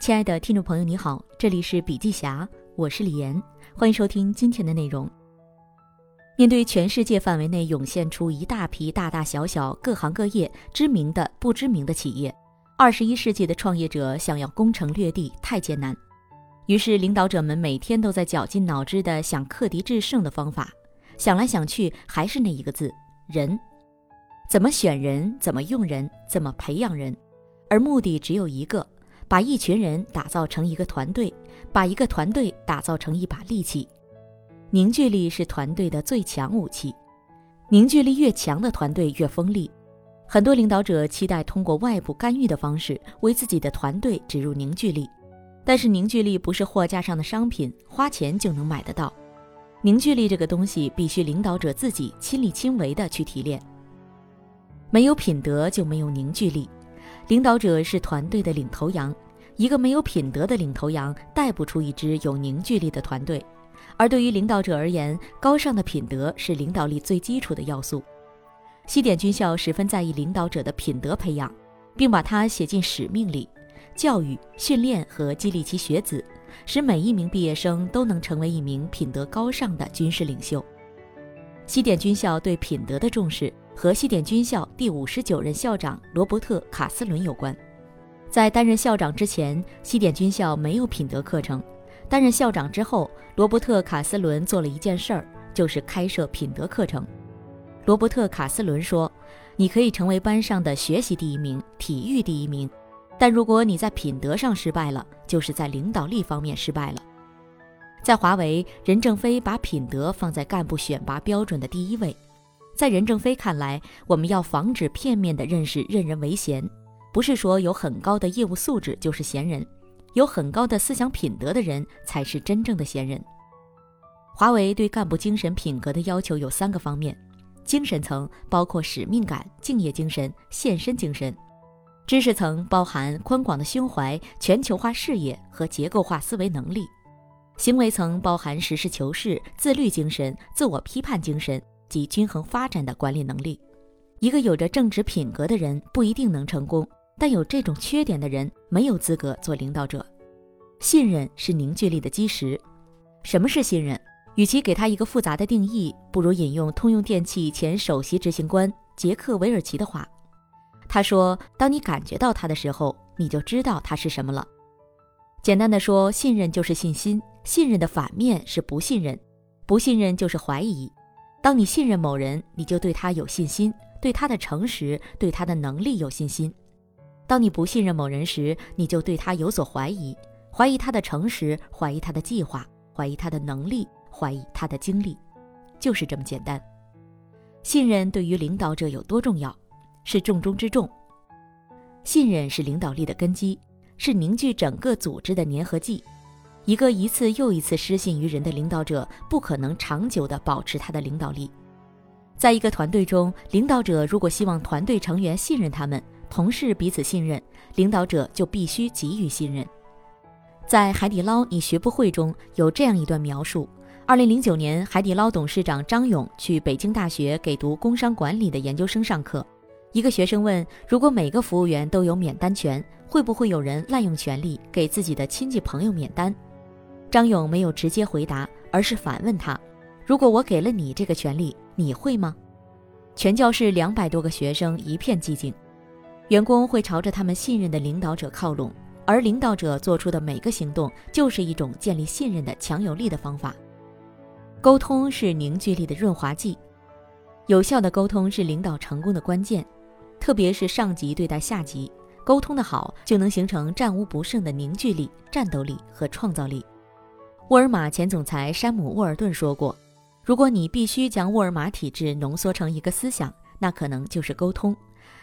亲爱的听众朋友，你好，这里是笔记侠，我是李岩，欢迎收听今天的内容。面对全世界范围内涌现出一大批大大小小、各行各业、知名的、不知名的企业，二十一世纪的创业者想要攻城略地太艰难，于是领导者们每天都在绞尽脑汁地想克敌制胜的方法，想来想去还是那一个字：人。怎么选人？怎么用人？怎么培养人？而目的只有一个。把一群人打造成一个团队，把一个团队打造成一把利器。凝聚力是团队的最强武器，凝聚力越强的团队越锋利。很多领导者期待通过外部干预的方式为自己的团队植入凝聚力，但是凝聚力不是货架上的商品，花钱就能买得到。凝聚力这个东西必须领导者自己亲力亲为的去提炼。没有品德就没有凝聚力。领导者是团队的领头羊，一个没有品德的领头羊带不出一支有凝聚力的团队。而对于领导者而言，高尚的品德是领导力最基础的要素。西点军校十分在意领导者的品德培养，并把它写进使命里，教育、训练和激励其学子，使每一名毕业生都能成为一名品德高尚的军事领袖。西点军校对品德的重视。和西点军校第五十九任校长罗伯特·卡斯伦有关。在担任校长之前，西点军校没有品德课程；担任校长之后，罗伯特·卡斯伦做了一件事儿，就是开设品德课程。罗伯特·卡斯伦说：“你可以成为班上的学习第一名、体育第一名，但如果你在品德上失败了，就是在领导力方面失败了。”在华为，任正非把品德放在干部选拔标准的第一位。在任正非看来，我们要防止片面的认识任人唯贤，不是说有很高的业务素质就是贤人，有很高的思想品德的人才是真正的贤人。华为对干部精神品格的要求有三个方面：精神层包括使命感、敬业精神、献身精神；知识层包含宽广的胸怀、全球化视野和结构化思维能力；行为层包含实事求是、自律精神、自我批判精神。及均衡发展的管理能力，一个有着正直品格的人不一定能成功，但有这种缺点的人没有资格做领导者。信任是凝聚力的基石。什么是信任？与其给他一个复杂的定义，不如引用通用电气前首席执行官杰克韦尔奇的话。他说：“当你感觉到它的时候，你就知道它是什么了。”简单的说，信任就是信心，信任的反面是不信任，不信任就是怀疑。当你信任某人，你就对他有信心，对他的诚实、对他的能力有信心；当你不信任某人时，你就对他有所怀疑，怀疑他的诚实，怀疑他的计划，怀疑他的能力，怀疑他的经历，就是这么简单。信任对于领导者有多重要？是重中之重。信任是领导力的根基，是凝聚整个组织的粘合剂。一个一次又一次失信于人的领导者，不可能长久地保持他的领导力。在一个团队中，领导者如果希望团队成员信任他们，同事彼此信任，领导者就必须给予信任。在海底捞你学不会中有这样一段描述：二零零九年，海底捞董事长张勇去北京大学给读工商管理的研究生上课，一个学生问：如果每个服务员都有免单权，会不会有人滥用权力给自己的亲戚朋友免单？张勇没有直接回答，而是反问他：“如果我给了你这个权利，你会吗？”全教室两百多个学生一片寂静。员工会朝着他们信任的领导者靠拢，而领导者做出的每个行动就是一种建立信任的强有力的方法。沟通是凝聚力的润滑剂，有效的沟通是领导成功的关键，特别是上级对待下级，沟通的好就能形成战无不胜的凝聚力、战斗力和创造力。沃尔玛前总裁山姆·沃尔顿说过：“如果你必须将沃尔玛体制浓缩成一个思想，那可能就是沟通，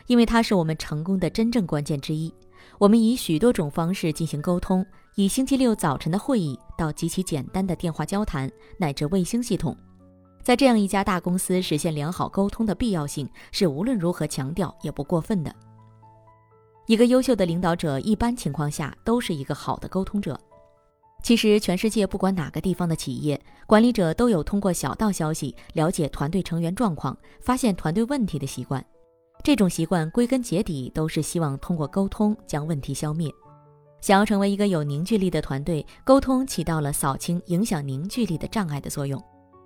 因为它是我们成功的真正关键之一。我们以许多种方式进行沟通，以星期六早晨的会议到极其简单的电话交谈，乃至卫星系统。在这样一家大公司实现良好沟通的必要性，是无论如何强调也不过分的。一个优秀的领导者，一般情况下都是一个好的沟通者。”其实，全世界不管哪个地方的企业管理者都有通过小道消息了解团队成员状况、发现团队问题的习惯。这种习惯归根结底都是希望通过沟通将问题消灭。想要成为一个有凝聚力的团队，沟通起到了扫清影响凝聚力的障碍的作用，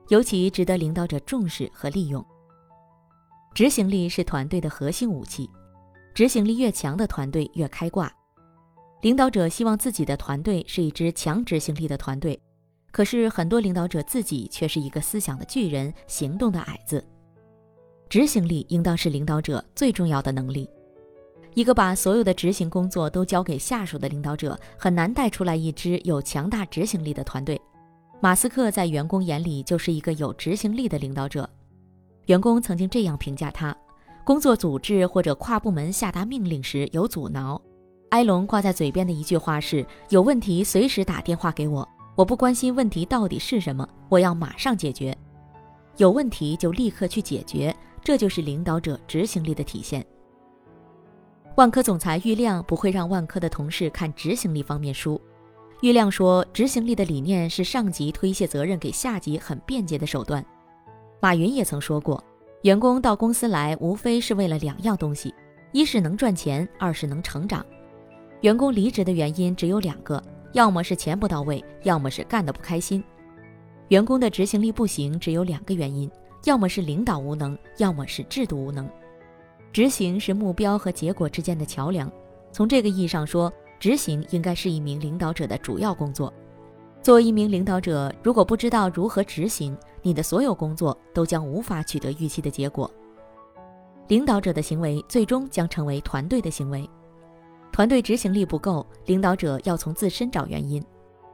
尤其值得领导者重视和利用。执行力是团队的核心武器，执行力越强的团队越开挂。领导者希望自己的团队是一支强执行力的团队，可是很多领导者自己却是一个思想的巨人，行动的矮子。执行力应当是领导者最重要的能力。一个把所有的执行工作都交给下属的领导者，很难带出来一支有强大执行力的团队。马斯克在员工眼里就是一个有执行力的领导者。员工曾经这样评价他：工作组织或者跨部门下达命令时有阻挠。埃隆挂在嘴边的一句话是：“有问题随时打电话给我，我不关心问题到底是什么，我要马上解决。有问题就立刻去解决，这就是领导者执行力的体现。”万科总裁郁亮不会让万科的同事看执行力方面书。郁亮说：“执行力的理念是上级推卸责任给下级很便捷的手段。”马云也曾说过：“员工到公司来，无非是为了两样东西，一是能赚钱，二是能成长。”员工离职的原因只有两个，要么是钱不到位，要么是干得不开心。员工的执行力不行，只有两个原因，要么是领导无能，要么是制度无能。执行是目标和结果之间的桥梁。从这个意义上说，执行应该是一名领导者的主要工作。作为一名领导者，如果不知道如何执行，你的所有工作都将无法取得预期的结果。领导者的行为最终将成为团队的行为。团队执行力不够，领导者要从自身找原因。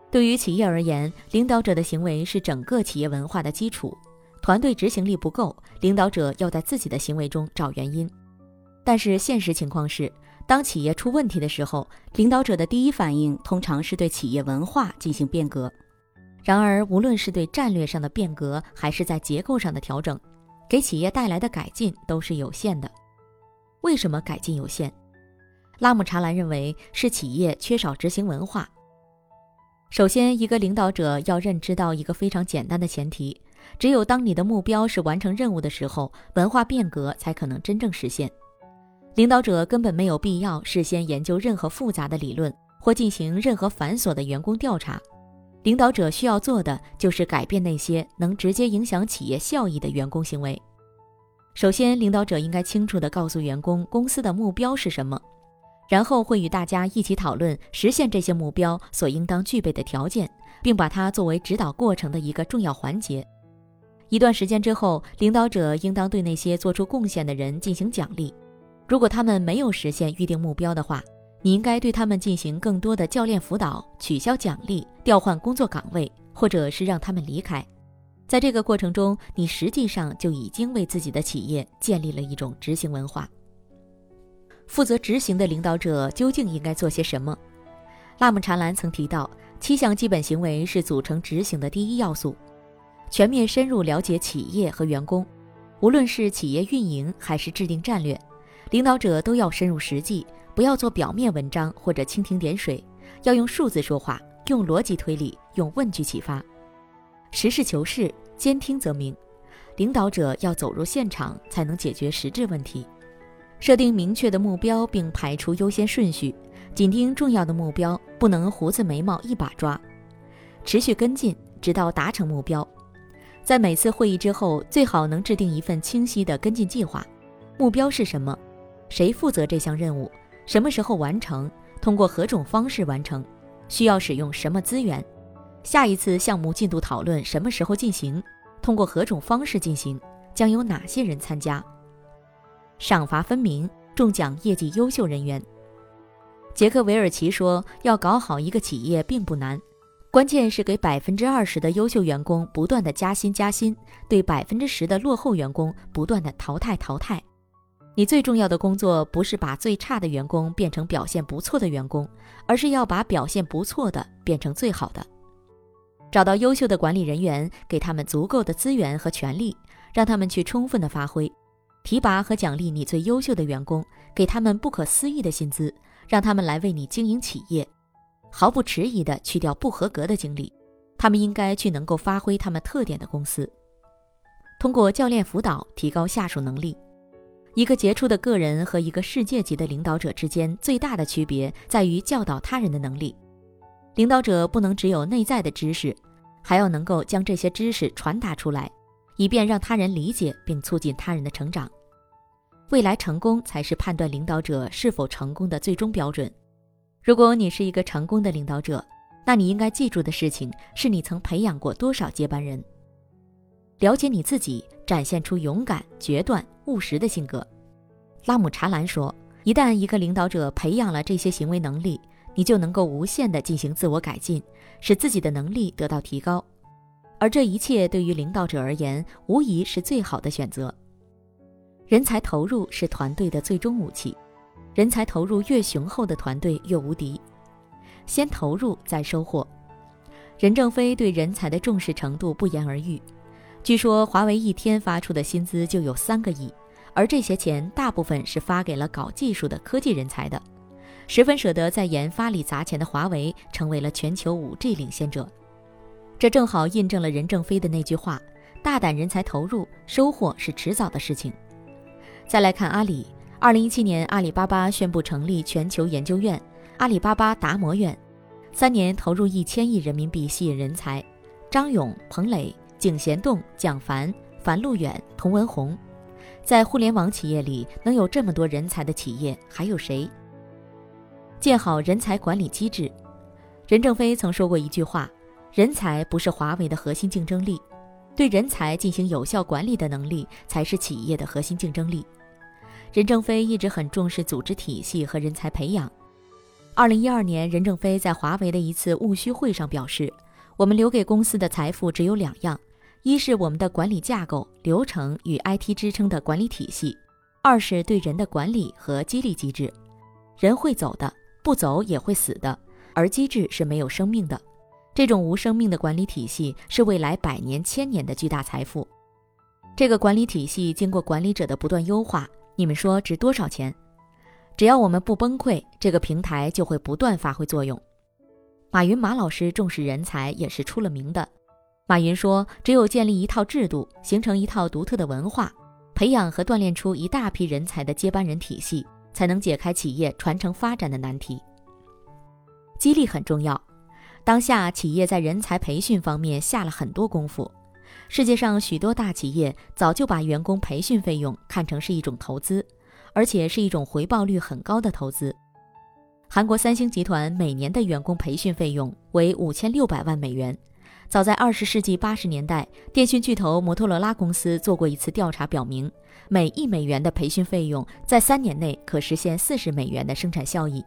对于企业而言，领导者的行为是整个企业文化的基础。团队执行力不够，领导者要在自己的行为中找原因。但是现实情况是，当企业出问题的时候，领导者的第一反应通常是对企业文化进行变革。然而，无论是对战略上的变革，还是在结构上的调整，给企业带来的改进都是有限的。为什么改进有限？拉姆查兰认为是企业缺少执行文化。首先，一个领导者要认知到一个非常简单的前提：只有当你的目标是完成任务的时候，文化变革才可能真正实现。领导者根本没有必要事先研究任何复杂的理论或进行任何繁琐的员工调查。领导者需要做的就是改变那些能直接影响企业效益的员工行为。首先，领导者应该清楚地告诉员工公司的目标是什么。然后会与大家一起讨论实现这些目标所应当具备的条件，并把它作为指导过程的一个重要环节。一段时间之后，领导者应当对那些做出贡献的人进行奖励。如果他们没有实现预定目标的话，你应该对他们进行更多的教练辅导、取消奖励、调换工作岗位，或者是让他们离开。在这个过程中，你实际上就已经为自己的企业建立了一种执行文化。负责执行的领导者究竟应该做些什么？拉姆查兰曾提到，七项基本行为是组成执行的第一要素。全面深入了解企业和员工，无论是企业运营还是制定战略，领导者都要深入实际，不要做表面文章或者蜻蜓点水，要用数字说话，用逻辑推理，用问句启发，实事求是，兼听则明。领导者要走入现场，才能解决实质问题。设定明确的目标，并排出优先顺序，紧盯重要的目标，不能胡子眉毛一把抓。持续跟进，直到达成目标。在每次会议之后，最好能制定一份清晰的跟进计划。目标是什么？谁负责这项任务？什么时候完成？通过何种方式完成？需要使用什么资源？下一次项目进度讨论什么时候进行？通过何种方式进行？将有哪些人参加？赏罚分明，重奖业绩优秀人员。杰克韦尔奇说：“要搞好一个企业并不难，关键是给百分之二十的优秀员工不断的加薪加薪，对百分之十的落后员工不断的淘汰淘汰。你最重要的工作不是把最差的员工变成表现不错的员工，而是要把表现不错的变成最好的。找到优秀的管理人员，给他们足够的资源和权利，让他们去充分的发挥。”提拔和奖励你最优秀的员工，给他们不可思议的薪资，让他们来为你经营企业，毫不迟疑地去掉不合格的经理，他们应该去能够发挥他们特点的公司。通过教练辅导提高下属能力，一个杰出的个人和一个世界级的领导者之间最大的区别在于教导他人的能力。领导者不能只有内在的知识，还要能够将这些知识传达出来，以便让他人理解并促进他人的成长。未来成功才是判断领导者是否成功的最终标准。如果你是一个成功的领导者，那你应该记住的事情是你曾培养过多少接班人。了解你自己，展现出勇敢、决断、务实的性格。拉姆查兰说：“一旦一个领导者培养了这些行为能力，你就能够无限地进行自我改进，使自己的能力得到提高。而这一切对于领导者而言，无疑是最好的选择。人才投入是团队的最终武器。”人才投入越雄厚的团队越无敌，先投入再收获。任正非对人才的重视程度不言而喻。据说华为一天发出的薪资就有三个亿，而这些钱大部分是发给了搞技术的科技人才的，十分舍得在研发里砸钱的华为成为了全球 5G 领先者。这正好印证了任正非的那句话：大胆人才投入，收获是迟早的事情。再来看阿里。二零一七年，阿里巴巴宣布成立全球研究院——阿里巴巴达摩院，三年投入一千亿人民币吸引人才。张勇、彭磊、井贤栋、蒋凡、樊路远、童文红，在互联网企业里能有这么多人才的企业还有谁？建好人才管理机制。任正非曾说过一句话：“人才不是华为的核心竞争力，对人才进行有效管理的能力才是企业的核心竞争力。”任正非一直很重视组织体系和人才培养。二零一二年，任正非在华为的一次务虚会上表示：“我们留给公司的财富只有两样，一是我们的管理架构、流程与 IT 支撑的管理体系；二是对人的管理和激励机制。人会走的，不走也会死的，而机制是没有生命的。这种无生命的管理体系是未来百年、千年的巨大财富。这个管理体系经过管理者的不断优化。”你们说值多少钱？只要我们不崩溃，这个平台就会不断发挥作用。马云马老师重视人才也是出了名的。马云说：“只有建立一套制度，形成一套独特的文化，培养和锻炼出一大批人才的接班人体系，才能解开企业传承发展的难题。”激励很重要。当下企业在人才培训方面下了很多功夫。世界上许多大企业早就把员工培训费用看成是一种投资，而且是一种回报率很高的投资。韩国三星集团每年的员工培训费用为五千六百万美元。早在二十世纪八十年代，电讯巨头摩托罗拉公司做过一次调查，表明每一美元的培训费用在三年内可实现四十美元的生产效益。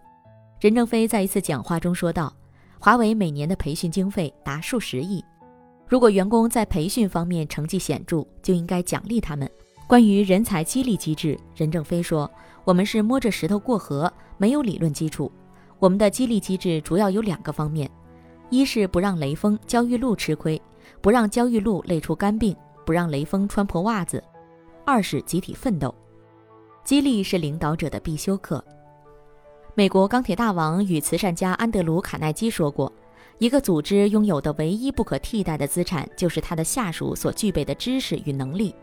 任正非在一次讲话中说道：“华为每年的培训经费达数十亿。”如果员工在培训方面成绩显著，就应该奖励他们。关于人才激励机制，任正非说：“我们是摸着石头过河，没有理论基础。我们的激励机制主要有两个方面：一是不让雷锋、焦裕禄吃亏，不让焦裕禄累出肝病，不让雷锋穿破袜子；二是集体奋斗。激励是领导者的必修课。美国钢铁大王与慈善家安德鲁·卡耐基说过。”一个组织拥有的唯一不可替代的资产，就是他的下属所具备的知识与能力。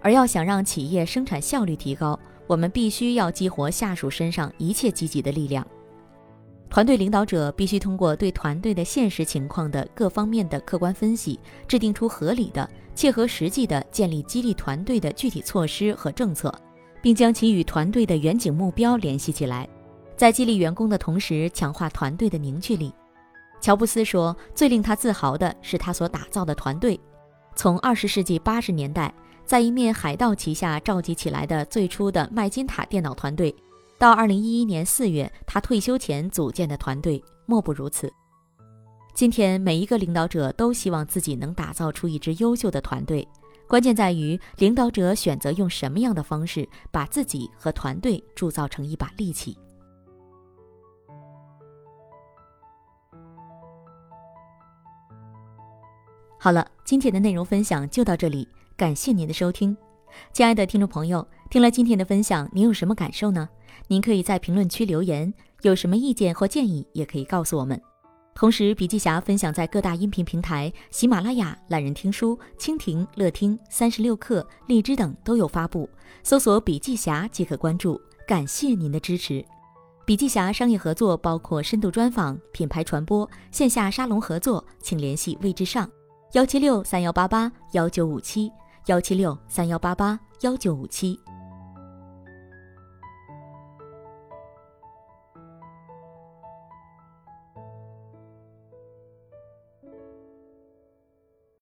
而要想让企业生产效率提高，我们必须要激活下属身上一切积极的力量。团队领导者必须通过对团队的现实情况的各方面的客观分析，制定出合理的、切合实际的建立激励团队的具体措施和政策，并将其与团队的远景目标联系起来，在激励员工的同时，强化团队的凝聚力。乔布斯说：“最令他自豪的是他所打造的团队。从二十世纪八十年代在一面海盗旗下召集起来的最初的麦金塔电脑团队，到二零一一年四月他退休前组建的团队，莫不如此。今天每一个领导者都希望自己能打造出一支优秀的团队，关键在于领导者选择用什么样的方式把自己和团队铸造成一把利器。”好了，今天的内容分享就到这里，感谢您的收听，亲爱的听众朋友，听了今天的分享，您有什么感受呢？您可以在评论区留言，有什么意见或建议也可以告诉我们。同时，笔记侠分享在各大音频平台、喜马拉雅、懒人听书、蜻蜓、乐听、三十六课、荔枝等都有发布，搜索“笔记侠”即可关注。感谢您的支持。笔记侠商业合作包括深度专访、品牌传播、线下沙龙合作，请联系魏之上，幺七六三幺八八幺九五七，幺七六三幺八八幺九五七。